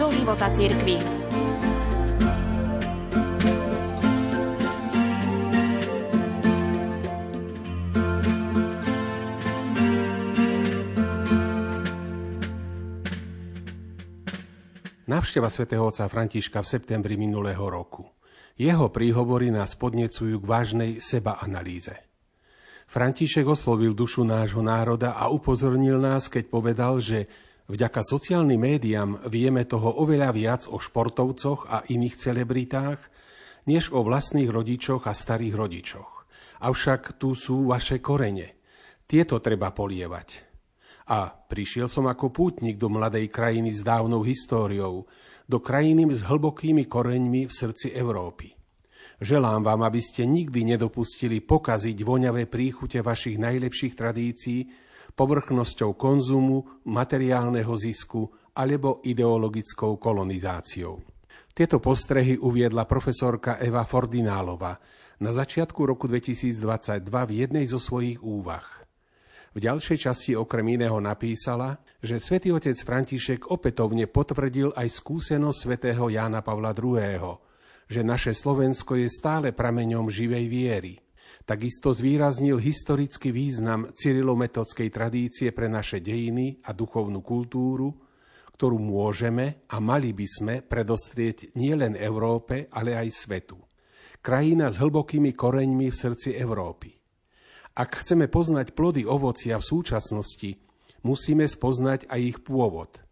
do života cirkvi. Návšteva svätého otca Františka v septembri minulého roku. Jeho príhovory nás podnecujú k vážnej seba-analýze. František oslovil dušu nášho národa a upozornil nás, keď povedal, že vďaka sociálnym médiám vieme toho oveľa viac o športovcoch a iných celebritách, než o vlastných rodičoch a starých rodičoch. Avšak tu sú vaše korene. Tieto treba polievať. A prišiel som ako pútnik do mladej krajiny s dávnou históriou, do krajiny s hlbokými koreňmi v srdci Európy. Želám vám, aby ste nikdy nedopustili pokaziť voňavé príchute vašich najlepších tradícií povrchnosťou konzumu, materiálneho zisku alebo ideologickou kolonizáciou. Tieto postrehy uviedla profesorka Eva Fordinálova na začiatku roku 2022 v jednej zo svojich úvah. V ďalšej časti okrem iného napísala, že svätý otec František opätovne potvrdil aj skúsenosť svätého Jána Pavla II., že naše Slovensko je stále prameňom živej viery. Takisto zvýraznil historický význam cyrilometodskej tradície pre naše dejiny a duchovnú kultúru, ktorú môžeme a mali by sme predostrieť nielen Európe, ale aj svetu. Krajina s hlbokými koreňmi v srdci Európy. Ak chceme poznať plody ovocia v súčasnosti, musíme spoznať aj ich pôvod,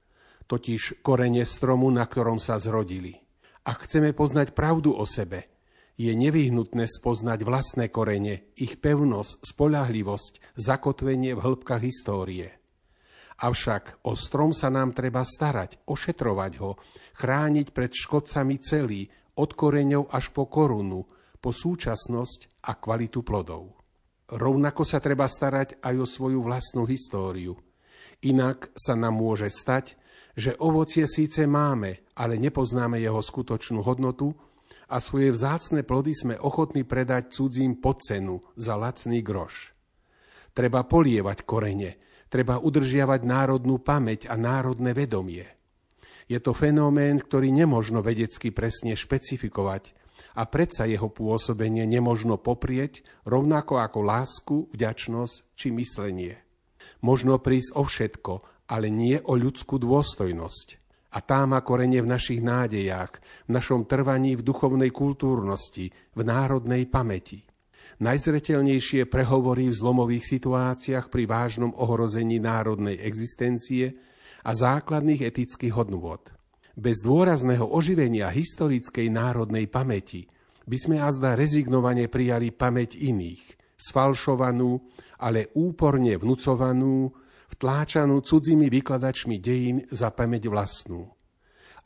totiž korene stromu, na ktorom sa zrodili. Ak chceme poznať pravdu o sebe, je nevyhnutné spoznať vlastné korene, ich pevnosť, spolahlivosť, zakotvenie v hĺbkach histórie. Avšak o strom sa nám treba starať, ošetrovať ho, chrániť pred škodcami celý, od koreňov až po korunu, po súčasnosť a kvalitu plodov. Rovnako sa treba starať aj o svoju vlastnú históriu. Inak sa nám môže stať, že ovocie síce máme, ale nepoznáme jeho skutočnú hodnotu a svoje vzácne plody sme ochotní predať cudzím pod cenu za lacný groš. Treba polievať korene, treba udržiavať národnú pamäť a národné vedomie. Je to fenomén, ktorý nemožno vedecky presne špecifikovať, a predsa jeho pôsobenie nemožno poprieť, rovnako ako lásku, vďačnosť či myslenie. Možno prísť o všetko, ale nie o ľudskú dôstojnosť. A tá má korenie v našich nádejách, v našom trvaní v duchovnej kultúrnosti, v národnej pamäti. Najzretelnejšie prehovorí v zlomových situáciách pri vážnom ohrození národnej existencie a základných etických hodnôt. Bez dôrazného oživenia historickej národnej pamäti by sme azda rezignovane prijali pamäť iných, sfalšovanú, ale úporne vnúcovanú, vtláčanú cudzími vykladačmi dejín za pamäť vlastnú.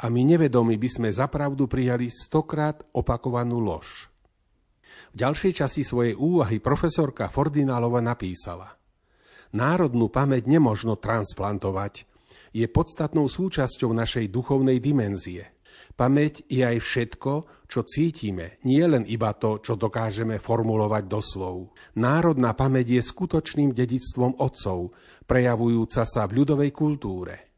A my nevedomi by sme zapravdu prijali stokrát opakovanú lož. V ďalšej časti svojej úvahy profesorka Fordinálova napísala Národnú pamäť nemožno transplantovať, je podstatnou súčasťou našej duchovnej dimenzie. Pamäť je aj všetko, čo cítime, nie len iba to, čo dokážeme formulovať doslov. Národná pamäť je skutočným dedictvom otcov, prejavujúca sa v ľudovej kultúre.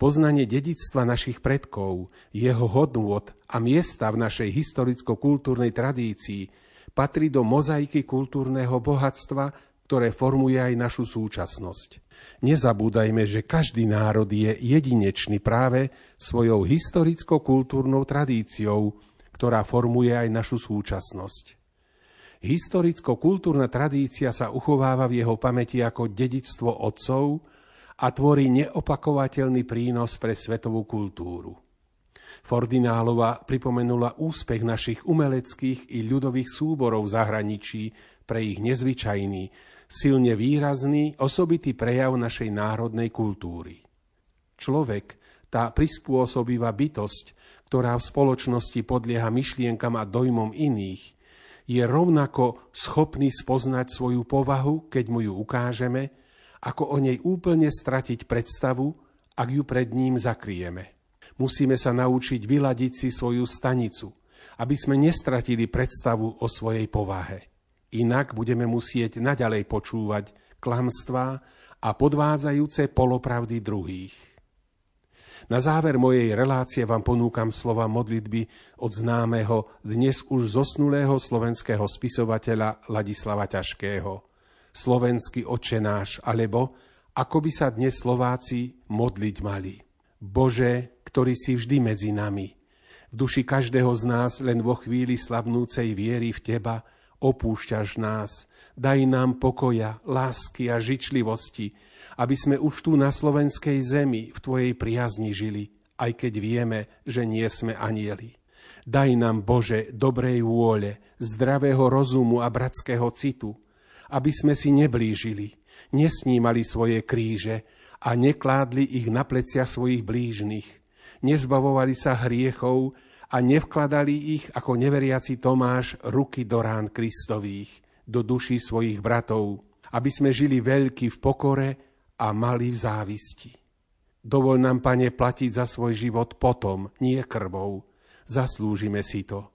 Poznanie dedictva našich predkov, jeho hodnôt a miesta v našej historicko-kultúrnej tradícii patrí do mozaiky kultúrneho bohatstva, ktoré formuje aj našu súčasnosť. Nezabúdajme, že každý národ je jedinečný práve svojou historicko-kultúrnou tradíciou, ktorá formuje aj našu súčasnosť. Historicko-kultúrna tradícia sa uchováva v jeho pamäti ako dedictvo otcov a tvorí neopakovateľný prínos pre svetovú kultúru. Fordinálova pripomenula úspech našich umeleckých i ľudových súborov v zahraničí pre ich nezvyčajný, silne výrazný, osobitý prejav našej národnej kultúry. Človek, tá prispôsobivá bytosť, ktorá v spoločnosti podlieha myšlienkam a dojmom iných, je rovnako schopný spoznať svoju povahu, keď mu ju ukážeme, ako o nej úplne stratiť predstavu, ak ju pred ním zakrieme. Musíme sa naučiť vyladiť si svoju stanicu, aby sme nestratili predstavu o svojej povahe. Inak budeme musieť naďalej počúvať klamstvá a podvádzajúce polopravdy druhých. Na záver mojej relácie vám ponúkam slova modlitby od známeho, dnes už zosnulého slovenského spisovateľa Ladislava Ťažkého. Slovenský očenáš, alebo ako by sa dnes Slováci modliť mali. Bože, ktorý si vždy medzi nami, v duši každého z nás len vo chvíli slabnúcej viery v Teba opúšťaš nás. Daj nám pokoja, lásky a žičlivosti, aby sme už tu na slovenskej zemi v Tvojej priazni žili, aj keď vieme, že nie sme anieli. Daj nám, Bože, dobrej vôle, zdravého rozumu a bratského citu, aby sme si neblížili, nesnímali svoje kríže a nekládli ich na plecia svojich blížnych, nezbavovali sa hriechov a nevkladali ich ako neveriaci Tomáš ruky do rán Kristových, do duší svojich bratov, aby sme žili veľký v pokore a mali v závisti. Dovol nám, Pane, platiť za svoj život potom, nie krvou. Zaslúžime si to.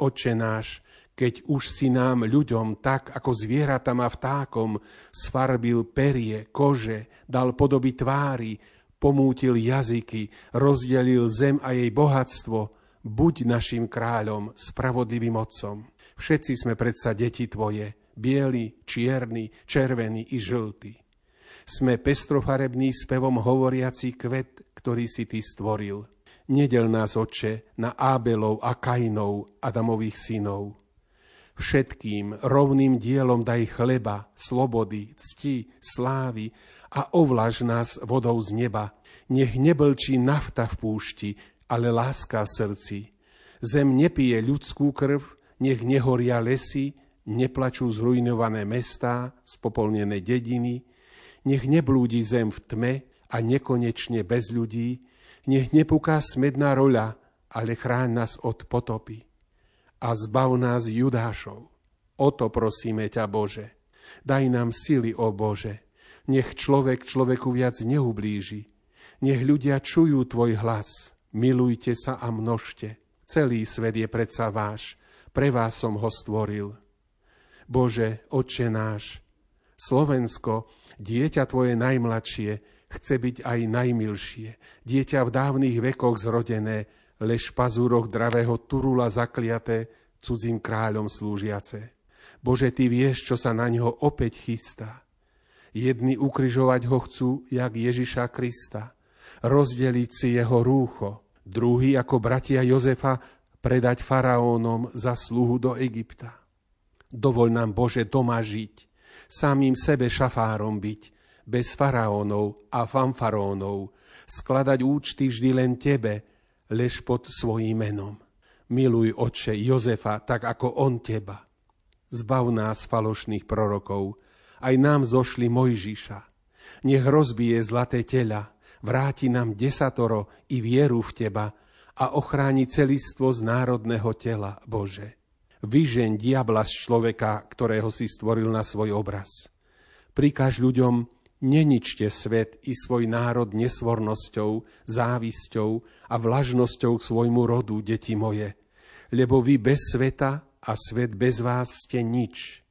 Oče náš, keď už si nám ľuďom tak, ako zvieratám a vtákom, sfarbil perie, kože, dal podoby tvári, pomútil jazyky, rozdelil zem a jej bohatstvo, buď našim kráľom, spravodlivým otcom. Všetci sme predsa deti tvoje, bieli, čierni, červení i žltí. Sme pestrofarebný spevom hovoriaci kvet, ktorý si ty stvoril. Nedel nás, oče, na Ábelov a Kainov, Adamových synov. Všetkým rovným dielom daj chleba, slobody, cti, slávy, a ovlaž nás vodou z neba. Nech neblčí nafta v púšti, ale láska v srdci. Zem nepije ľudskú krv, nech nehoria lesy, neplačú zrujnované mestá, spopolnené dediny, nech neblúdi zem v tme a nekonečne bez ľudí, nech nepuká smedná roľa, ale chráň nás od potopy. A zbav nás Judášov. O to prosíme ťa, Bože. Daj nám sily, o Bože, nech človek človeku viac neublíži. Nech ľudia čujú tvoj hlas. Milujte sa a množte. Celý svet je predsa váš. Pre vás som ho stvoril. Bože, Oče náš, Slovensko, dieťa tvoje najmladšie, chce byť aj najmilšie. Dieťa v dávnych vekoch zrodené, lež pazúroch dravého turula zakliaté, cudzím kráľom slúžiace. Bože, Ty vieš, čo sa na ňo opäť chystá. Jedni ukryžovať ho chcú, jak Ježiša Krista, rozdeliť si jeho rúcho, druhý ako bratia Jozefa predať faraónom za sluhu do Egypta. Dovol nám, Bože, doma žiť, samým sebe šafárom byť, bez faraónov a fanfarónov, skladať účty vždy len Tebe, lež pod svojím menom. Miluj, Oče, Jozefa, tak ako on Teba. Zbav nás falošných prorokov, aj nám zošli Mojžiša. Nech rozbije zlaté tela, vráti nám desatoro i vieru v Teba a ochráni celistvo z národného tela, Bože. Vyžeň diabla z človeka, ktorého si stvoril na svoj obraz. Prikáž ľuďom, neničte svet i svoj národ nesvornosťou, závisťou a vlažnosťou k svojmu rodu, deti moje, lebo vy bez sveta a svet bez vás ste nič.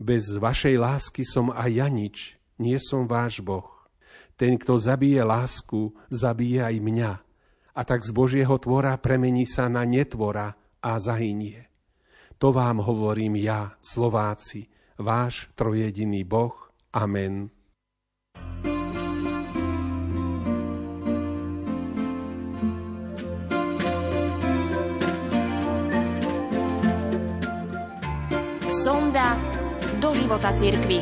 Bez vašej lásky som aj ja nič, nie som váš Boh. Ten, kto zabije lásku, zabije aj mňa. A tak z Božieho tvora premení sa na netvora a zahynie. To vám hovorím ja, Slováci, váš trojediný Boh. Amen. Sonda do života církvy.